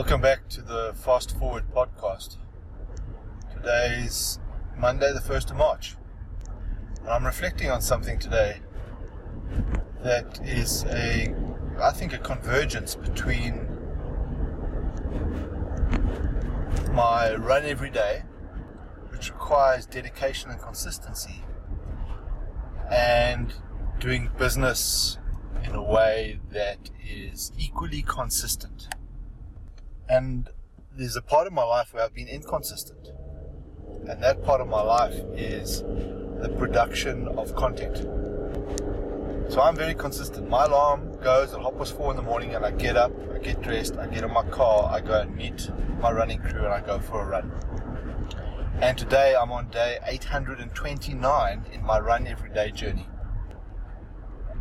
Welcome back to the Fast Forward podcast. Today's Monday, the 1st of March. And I'm reflecting on something today that is a, I think, a convergence between my run every day, which requires dedication and consistency, and doing business in a way that is equally consistent. And there's a part of my life where I've been inconsistent. And that part of my life is the production of content. So I'm very consistent. My alarm goes at half past four in the morning and I get up, I get dressed, I get in my car, I go and meet my running crew and I go for a run. And today I'm on day 829 in my run every day journey.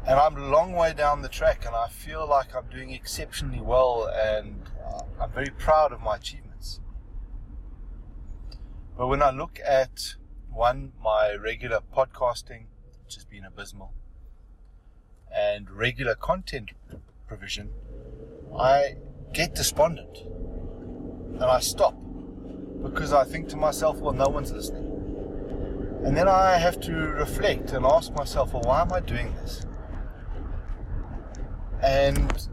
And I'm a long way down the track and I feel like I'm doing exceptionally well and I'm very proud of my achievements. But when I look at one, my regular podcasting, which has been abysmal, and regular content provision, I get despondent and I stop because I think to myself, well, no one's listening. And then I have to reflect and ask myself, well, why am I doing this? And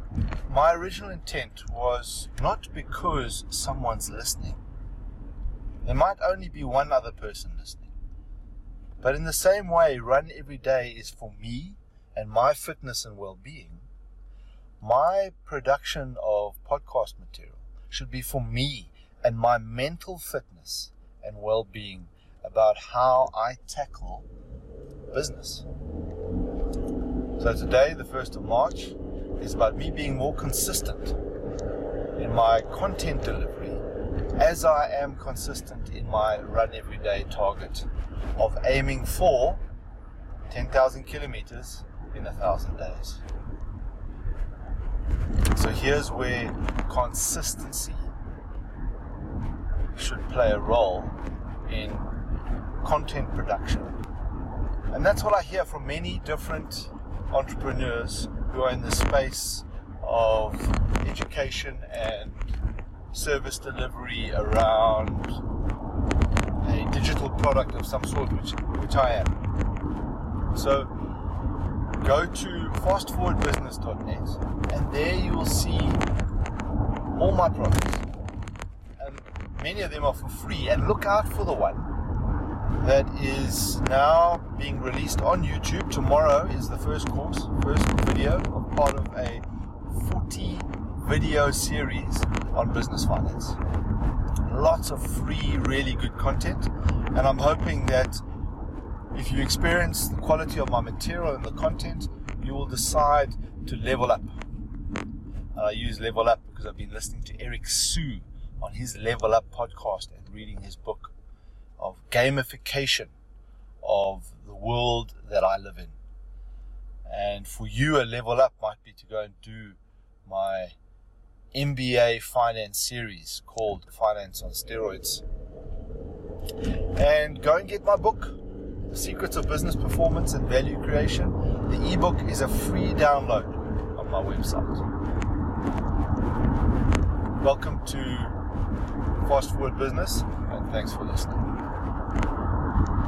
my original intent was not because someone's listening. There might only be one other person listening. But in the same way, Run Every Day is for me and my fitness and well being. My production of podcast material should be for me and my mental fitness and well being about how I tackle business. So today, the 1st of March, is about me being more consistent in my content delivery as I am consistent in my run every day target of aiming for 10,000 kilometers in a thousand days. So here's where consistency should play a role in content production. And that's what I hear from many different entrepreneurs who are in the space of education and service delivery around a digital product of some sort, which, which I am. So go to fastforwardbusiness.net and there you will see all my products. And many of them are for free. And look out for the one that is now being released on YouTube. Tomorrow is the first course, first video of part of a 40 video series on business finance. Lots of free, really good content, and I'm hoping that if you experience the quality of my material and the content, you will decide to level up. I use level up because I've been listening to Eric Sue on his Level Up podcast and reading his book of gamification of world that I live in. And for you, a level up might be to go and do my MBA finance series called Finance on Steroids. And go and get my book, The Secrets of Business Performance and Value Creation. The ebook is a free download on my website. Welcome to Fast Forward Business, and thanks for listening.